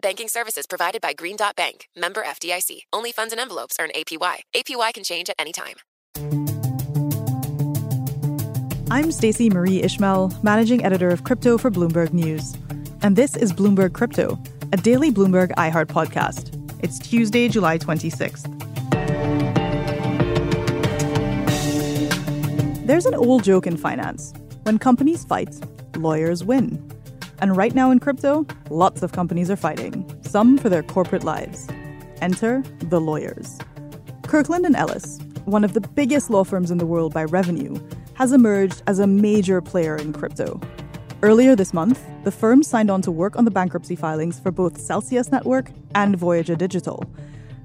Banking services provided by Green Dot Bank, member FDIC. Only funds and envelopes earn APY. APY can change at any time. I'm Stacey Marie Ishmael, managing editor of crypto for Bloomberg News. And this is Bloomberg Crypto, a daily Bloomberg iHeart podcast. It's Tuesday, July 26th. There's an old joke in finance. When companies fight, lawyers win. And right now in crypto, lots of companies are fighting, some for their corporate lives. Enter the lawyers. Kirkland and Ellis, one of the biggest law firms in the world by revenue, has emerged as a major player in crypto. Earlier this month, the firm signed on to work on the bankruptcy filings for both Celsius Network and Voyager Digital.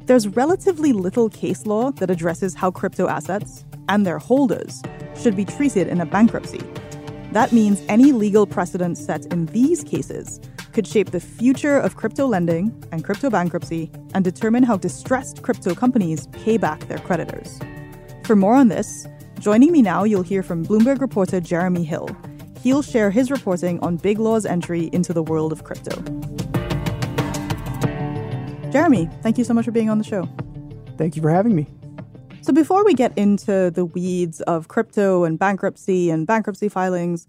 There's relatively little case law that addresses how crypto assets and their holders should be treated in a bankruptcy. That means any legal precedent set in these cases could shape the future of crypto lending and crypto bankruptcy and determine how distressed crypto companies pay back their creditors. For more on this, Joining me now, you'll hear from Bloomberg reporter Jeremy Hill. He'll share his reporting on Big Law's entry into the world of crypto. Jeremy, thank you so much for being on the show. Thank you for having me. So, before we get into the weeds of crypto and bankruptcy and bankruptcy filings,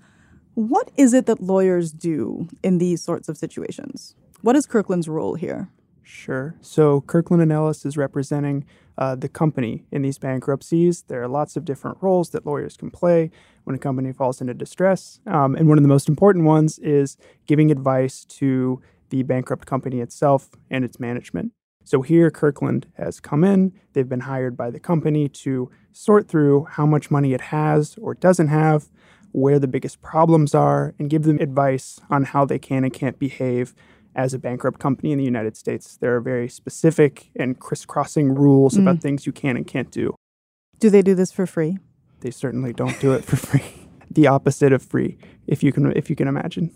what is it that lawyers do in these sorts of situations? What is Kirkland's role here? Sure. So Kirkland and Ellis is representing uh, the company in these bankruptcies. There are lots of different roles that lawyers can play when a company falls into distress. Um, and one of the most important ones is giving advice to the bankrupt company itself and its management. So here, Kirkland has come in. They've been hired by the company to sort through how much money it has or doesn't have, where the biggest problems are, and give them advice on how they can and can't behave as a bankrupt company in the United States. There are very specific and crisscrossing rules mm. about things you can and can't do. Do they do this for free? They certainly don't do it for free. the opposite of free, if you can if you can imagine.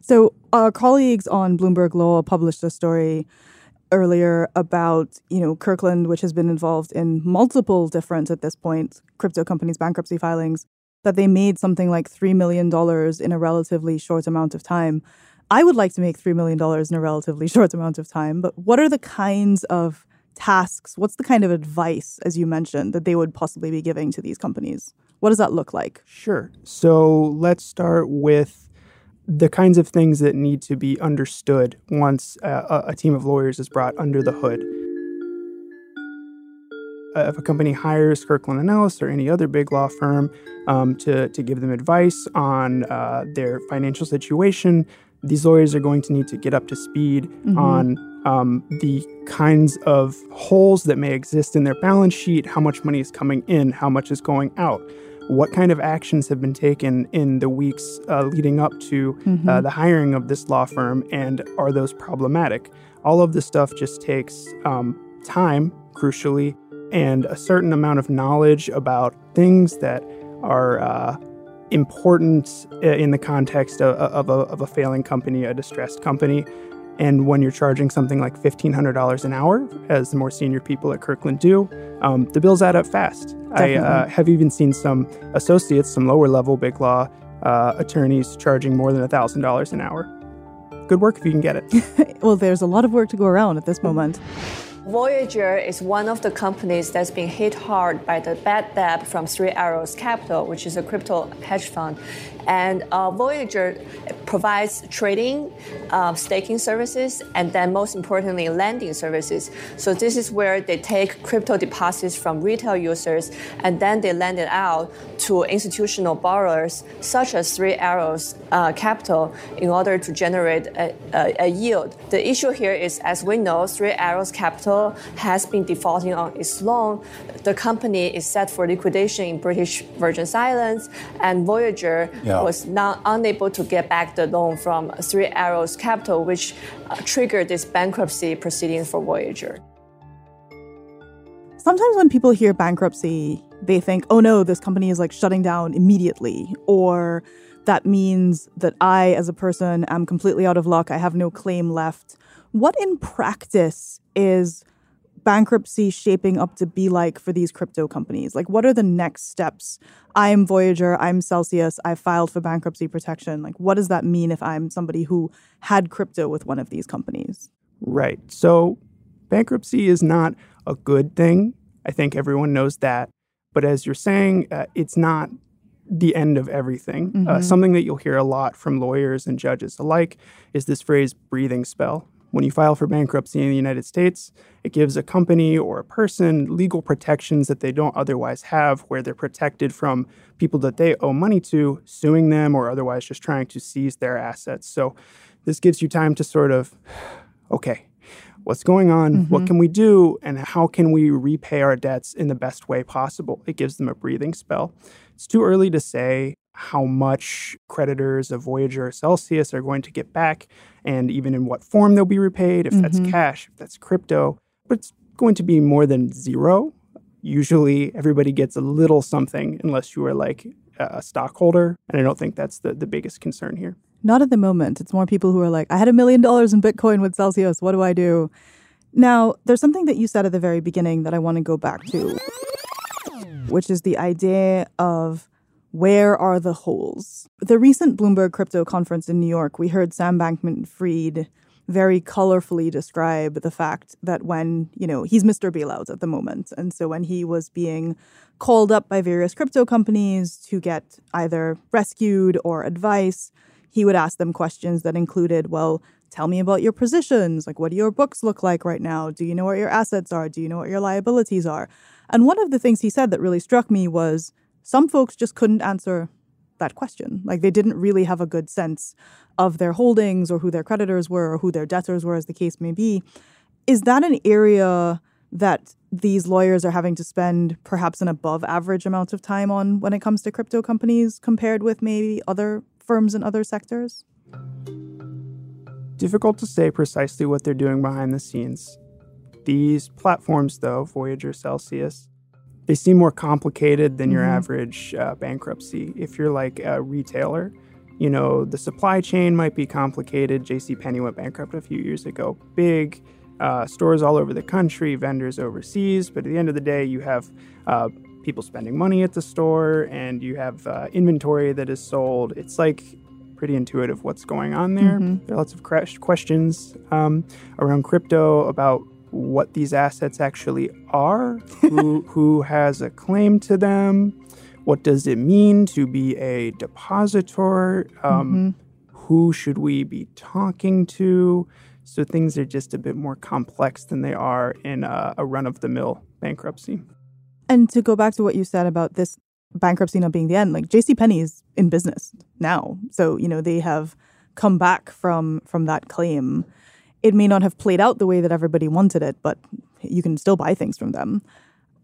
So our colleagues on Bloomberg Law published a story earlier about, you know, Kirkland, which has been involved in multiple different at this point crypto companies bankruptcy filings, that they made something like $3 million in a relatively short amount of time. I would like to make $3 million in a relatively short amount of time, but what are the kinds of tasks? What's the kind of advice, as you mentioned, that they would possibly be giving to these companies? What does that look like? Sure. So let's start with the kinds of things that need to be understood once a, a team of lawyers is brought under the hood. Uh, if a company hires Kirkland and Ellis or any other big law firm um, to, to give them advice on uh, their financial situation, these lawyers are going to need to get up to speed mm-hmm. on um, the kinds of holes that may exist in their balance sheet, how much money is coming in, how much is going out, what kind of actions have been taken in the weeks uh, leading up to uh, mm-hmm. uh, the hiring of this law firm, and are those problematic? All of this stuff just takes um, time, crucially, and a certain amount of knowledge about things that are uh, important uh, in the context of, of, a, of a failing company, a distressed company. And when you're charging something like $1,500 an hour, as the more senior people at Kirkland do, um, the bills add up fast. Definitely. I uh, have even seen some associates, some lower level big law uh, attorneys charging more than $1,000 an hour. Good work if you can get it. well, there's a lot of work to go around at this moment. Voyager is one of the companies that's been hit hard by the bad debt from Three Arrows Capital, which is a crypto hedge fund. And uh, Voyager provides trading, uh, staking services, and then most importantly, lending services. So this is where they take crypto deposits from retail users and then they lend it out to institutional borrowers, such as Three Arrows uh, Capital, in order to generate a, a, a yield. The issue here is, as we know, Three Arrows Capital has been defaulting on its loan. The company is set for liquidation in British Virgin Islands, and Voyager yeah. Was not unable to get back the loan from Three Arrows Capital, which uh, triggered this bankruptcy proceedings for Voyager. Sometimes when people hear bankruptcy, they think, oh no, this company is like shutting down immediately, or that means that I, as a person, am completely out of luck. I have no claim left. What in practice is bankruptcy shaping up to be like for these crypto companies? Like, what are the next steps? I'm Voyager, I'm Celsius, I filed for bankruptcy protection. Like, what does that mean if I'm somebody who had crypto with one of these companies? Right. So, bankruptcy is not a good thing. I think everyone knows that. But as you're saying, uh, it's not the end of everything. Uh, mm-hmm. Uh, something that you'll hear a lot from lawyers and judges alike is this phrase breathing spell. When you file for bankruptcy in the United States, it gives a company or a person legal protections that they don't otherwise have, where they're protected from people that they owe money to suing them or otherwise just trying to seize their assets. So this gives you time to sort of, okay, what's going on? Mm-hmm. What can we do? And how can we repay our debts in the best way possible? It gives them a breathing spell. It's too early to say how much creditors of Voyager or Celsius are going to get back and even in what form they'll be repaid, if mm-hmm. that's cash, if that's crypto. But it's going to be more than zero. Usually everybody gets a little something unless you are like a stockholder. And I don't think that's the, the biggest concern here. Not at the moment. It's more people who are like, I had a million dollars in Bitcoin with Celsius. What do I do? Now, there's something that you said at the very beginning that I want to go back to, which is the idea of where are the holes? The recent Bloomberg crypto conference in New York, we heard Sam Bankman Fried very colorfully describe the fact that when, you know, he's Mr. Bailout at the moment. And so when he was being called up by various crypto companies to get either rescued or advice, he would ask them questions that included, well, tell me about your positions. Like, what do your books look like right now? Do you know what your assets are? Do you know what your liabilities are? And one of the things he said that really struck me was some folks just couldn't answer that question. Like, they didn't really have a good sense of their holdings or who their creditors were or who their debtors were, as the case may be. Is that an area that these lawyers are having to spend perhaps an above average amount of time on when it comes to crypto companies compared with maybe other firms in other sectors? Difficult to say precisely what they're doing behind the scenes. These platforms, though, Voyager, Celsius, they seem more complicated than your mm-hmm. average uh, bankruptcy. If you're like a retailer, you know, the supply chain might be complicated. JCPenney went bankrupt a few years ago. Big uh, stores all over the country, vendors overseas, but at the end of the day, you have uh, people spending money at the store and you have uh, inventory that is sold. It's like pretty intuitive what's going on there. Mm-hmm. There are lots of questions um, around crypto about what these assets actually are, who, who has a claim to them, what does it mean to be a depositor, um, mm-hmm. who should we be talking to. So things are just a bit more complex than they are in a, a run of the mill bankruptcy. And to go back to what you said about this bankruptcy not being the end, like J.C. Penney is in business now. So, you know, they have come back from from that claim. It may not have played out the way that everybody wanted it, but you can still buy things from them.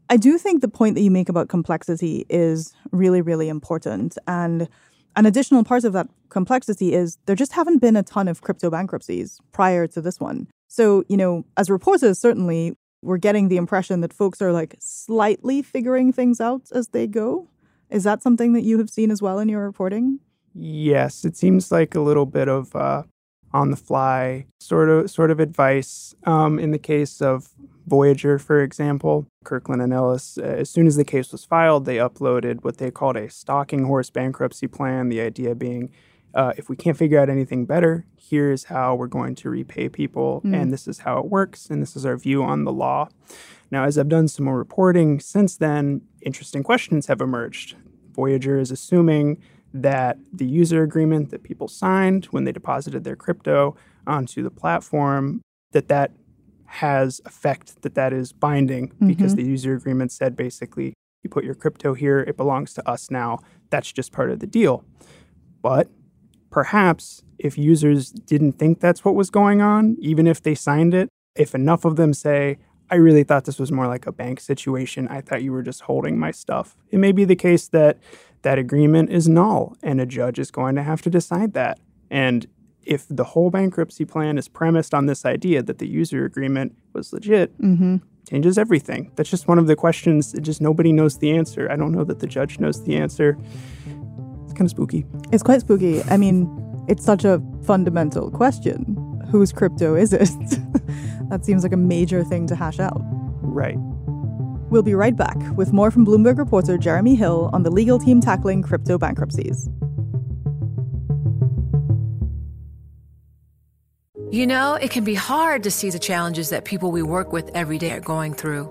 I do think the point that you make about complexity is really, really important. And an additional part of that complexity is there just haven't been a ton of crypto bankruptcies prior to this one. So, you know, as reporters, certainly we're getting the impression that folks are like slightly figuring things out as they go. Is that something that you have seen as well in your reporting? Yes, it seems like a little bit of uh, on the fly sort of sort of advice. Um, in the case of Voyager, for example, Kirkland and Ellis, uh, as soon as the case was filed, they uploaded what they called a stalking horse bankruptcy plan. The idea being uh, if we can't figure out anything better, here's how we're going to repay people, mm. and this is how it works, and this is our view on the law. Now, as I've done some more reporting since then, interesting questions have emerged. Voyager is assuming that the user agreement that people signed when they deposited their crypto onto the platform that that has effect that that is binding mm-hmm. because the user agreement said basically you put your crypto here it belongs to us now that's just part of the deal but perhaps if users didn't think that's what was going on even if they signed it if enough of them say I really thought this was more like a bank situation. I thought you were just holding my stuff. It may be the case that that agreement is null and a judge is going to have to decide that. And if the whole bankruptcy plan is premised on this idea that the user agreement was legit, mm-hmm. changes everything. That's just one of the questions that just nobody knows the answer. I don't know that the judge knows the answer. It's kind of spooky. It's quite spooky. I mean, it's such a fundamental question. Whose crypto is it? that seems like a major thing to hash out. Right. We'll be right back with more from Bloomberg reporter Jeremy Hill on the legal team tackling crypto bankruptcies. You know, it can be hard to see the challenges that people we work with every day are going through.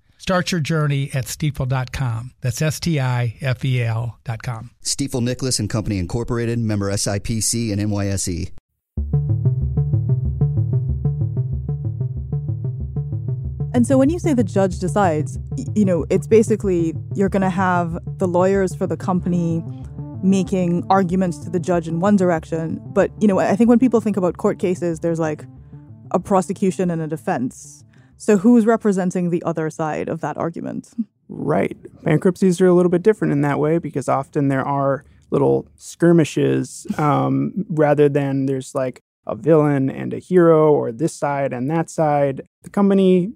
Start your journey at stifel.com. That's S T I F E L.com. Stifel Nicolaus and Company Incorporated, member SIPC and NYSE. And so when you say the judge decides, you know, it's basically you're going to have the lawyers for the company making arguments to the judge in one direction. But, you know, I think when people think about court cases, there's like a prosecution and a defense. So who's representing the other side of that argument? Right. Bankruptcies are a little bit different in that way because often there are little skirmishes um, rather than there's like a villain and a hero or this side and that side. The company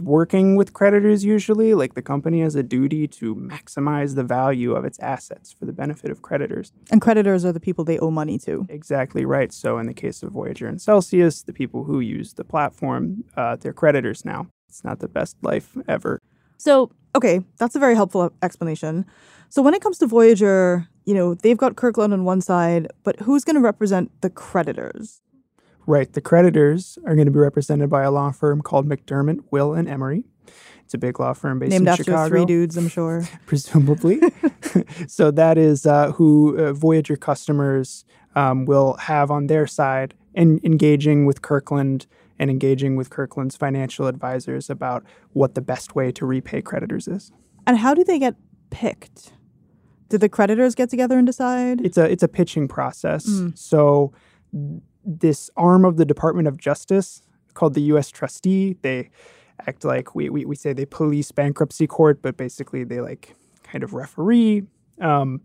working with creditors usually. Like the company has a duty to maximize the value of its assets for the benefit of creditors. And creditors are the people they owe money to. Exactly right. So in the case of Voyager and Celsius, the people who use the platform, uh, they're creditors now. It's not the best life ever. So, okay, that's a very helpful explanation. So when it comes to Voyager, you know, they've got Kirkland on one side, but who's going to represent the creditors? Right. The creditors are going to be represented by a law firm called McDermott, Will, and Emery. It's a big law firm based Named in after Chicago. three dudes, I'm sure. Presumably. so that is uh, who uh, Voyager customers um, will have on their side in engaging with Kirkland and engaging with Kirkland's financial advisors about what the best way to repay creditors is. And how do they get picked? Do the creditors get together and decide? It's a it's a pitching process. Mm. So this arm of the Department of Justice called the U.S. Trustee. They act like we, we, we say they police bankruptcy court, but basically they like kind of referee. Um,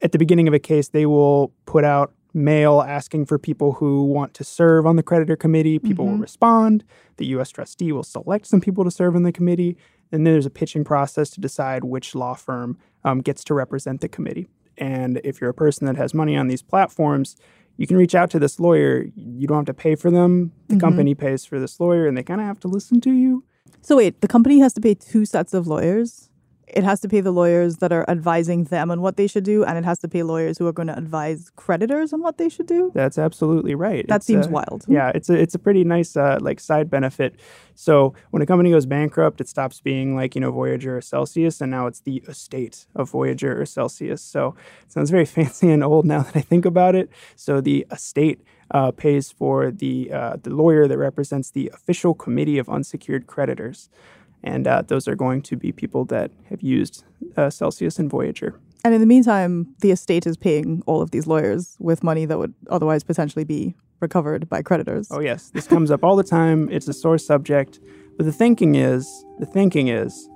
at the beginning of a case, they will put out mail asking for people who want to serve on the creditor committee. People mm-hmm. will respond. The U.S. trustee will select some people to serve on the committee. And then there's a pitching process to decide which law firm um, gets to represent the committee. And if you're a person that has money on these platforms, you can reach out to this lawyer. You don't have to pay for them. The mm-hmm. company pays for this lawyer, and they kind of have to listen to you. So wait, the company has to pay two sets of lawyers it has to pay the lawyers that are advising them on what they should do, and it has to pay lawyers who are going to advise creditors on what they should do. That's absolutely right. That it's seems a, wild. Yeah, it's a it's a pretty nice uh, like side benefit. So when a company goes bankrupt, it stops being like you know Voyager or Celsius, and now it's the estate of Voyager or Celsius. So it sounds very fancy and old now that I think about it. So the estate uh, pays for the uh, the lawyer that represents the official committee of unsecured creditors, and uh, those are going to be people that have used uh, Celsius and Voyager. And in the meantime, the estate is paying all of these lawyers with money that would otherwise potentially be recovered by creditors. Oh yes, this comes up all the time. It's a sore subject. But the thinking is, the thinking is,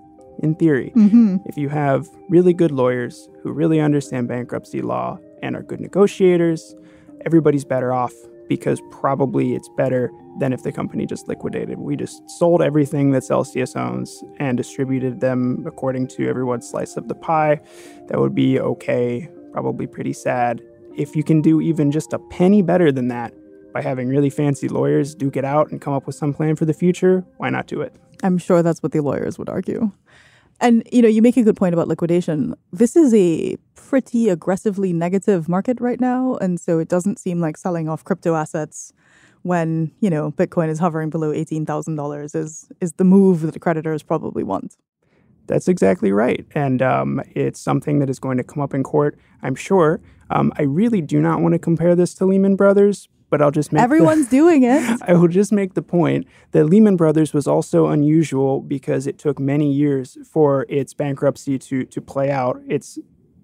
in theory, Mm-hmm. if you have really good lawyers who really understand bankruptcy law and are good negotiators, everybody's better off because probably it's better than if the company just liquidated. We just sold everything that Celsius owns and distributed them according to everyone's slice of the pie. That would be okay, probably pretty sad. If you can do even just a penny better than that by having really fancy lawyers duke it out and come up with some plan for the future, why not do it? I'm sure that's what the lawyers would argue. And you know, you make a good point about liquidation. This is a pretty aggressively negative market right now, and so it doesn't seem like selling off crypto assets when, you know, Bitcoin is hovering below $18,000 is is the move that the creditors probably want. That's exactly right. And um, it's something that is going to come up in court, I'm sure. Um, I really do not want to compare this to Lehman Brothers, but I'll just make the- Everyone's doing it. I will just make the point that Lehman Brothers was also unusual because it took many years for its bankruptcy to to play out. It's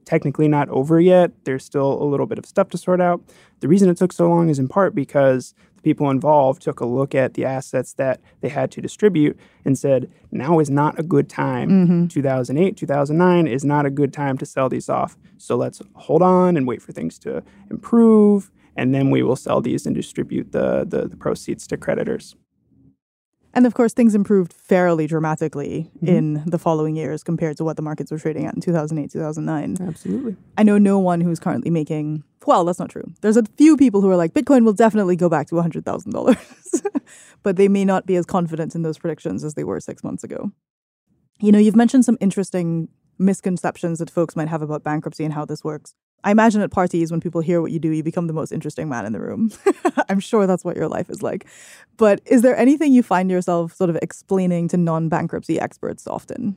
technically not over yet. There's still a little bit of stuff to sort out. The reason it took so long is in part because the people involved took a look at the assets that they had to distribute and said, now is not a good time. Mm-hmm. 2008, 2009 is not a good time to sell these off. So let's hold on and wait for things to improve. And then we will sell these and distribute the, the, the proceeds to creditors. And of course, things improved fairly dramatically Mm-hmm. in the following years compared to what the markets were trading at in 2008, 2009. Absolutely. I know no one who's currently making, well, that's not true. There's a few people who are like, Bitcoin will definitely go back to $100,000, but they may not be as confident in those predictions as they were six months ago. You know, you've mentioned some interesting misconceptions that folks might have about bankruptcy and how this works. I imagine at parties, when people hear what you do, you become the most interesting man in the room. I'm sure that's what your life is like. But is there anything you find yourself sort of explaining to non bankruptcy experts often?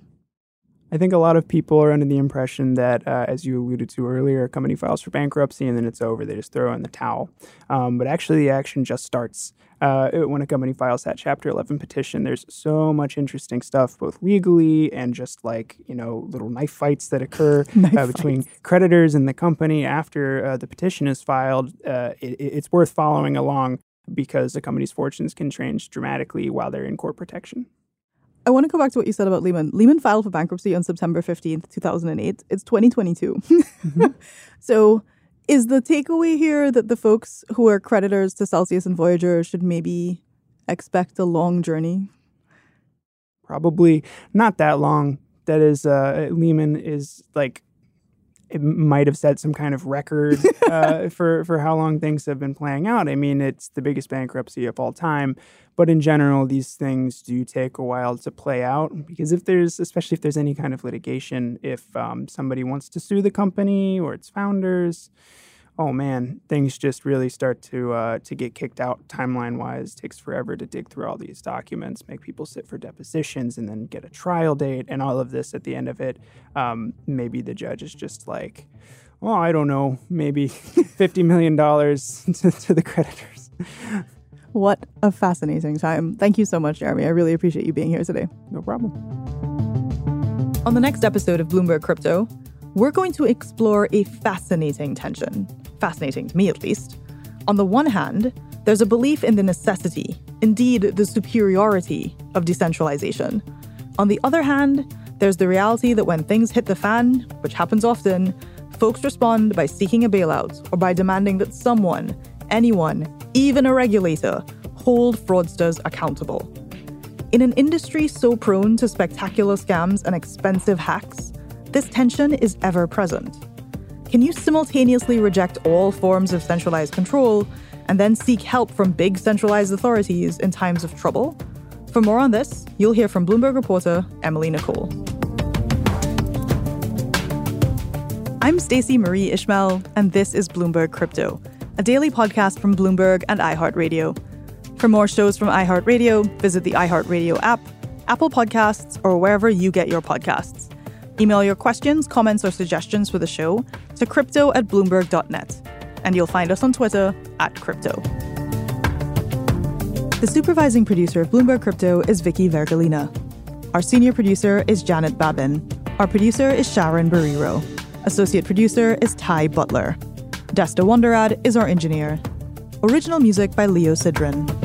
I think a lot of people are under the impression that, uh, as you alluded to earlier, a company files for bankruptcy and then it's over. They just throw in the towel. Um, but actually, the action just starts uh, when a company files that Chapter 11 petition. There's so much interesting stuff, both legally and just like, you know, little knife fights that occur uh, between creditors and the company after uh, the petition is filed. Uh, it, it's worth following along because the company's fortunes can change dramatically while they're in court protection. I want to go back to what you said about Lehman. Lehman filed for bankruptcy on September 15th, 2008. It's 2022. so, is the takeaway here that the folks who are creditors to Celsius and Voyager should maybe expect a long journey? probably not that long. That is, uh, Lehman is like it might have set some kind of record uh, for for how long things have been playing out. I mean, it's the biggest bankruptcy of all time, but in general, these things do take a while to play out because if there's, especially if there's any kind of litigation, if um, somebody wants to sue the company or its founders. Oh man, things just really start to uh, to get kicked out timeline wise. takes forever to dig through all these documents, make people sit for depositions, and then get a trial date, and all of this. At the end of it, um, maybe the judge is just like, "Oh, I don't know, maybe fifty million dollars to, to the creditors." What a fascinating time. Thank you so much, Jeremy. I really appreciate you being here today. No problem. On the next episode of Bloomberg Crypto, we're going to explore a fascinating tension. Fascinating to me, at least. On the one hand, there's a belief in the necessity, indeed, the superiority of decentralization. On the other hand, there's the reality that when things hit the fan, which happens often, folks respond by seeking a bailout or by demanding that someone, anyone, even a regulator, hold fraudsters accountable. In an industry so prone to spectacular scams and expensive hacks, this tension is ever present. Can you simultaneously reject all forms of centralized control and then seek help from big centralized authorities in times of trouble? For more on this, you'll hear from Bloomberg reporter Emily Nicolle. I'm Stacey Marie Ishmael, and this is Bloomberg Crypto, a daily podcast from Bloomberg and iHeartRadio. For more shows from iHeartRadio, visit the iHeartRadio app, Apple Podcasts, or wherever you get your podcasts. Email your questions, comments, or suggestions for the show to crypto at bloomberg.net. And you'll find us on Twitter at crypto. The supervising producer of Bloomberg Crypto is Vicky Vergolina. Our senior producer is Janet Babin. Our producer is Sharon Barrero. Associate producer is Ty Butler. Desta Wonderad is our engineer. Original music by Leo Sidran.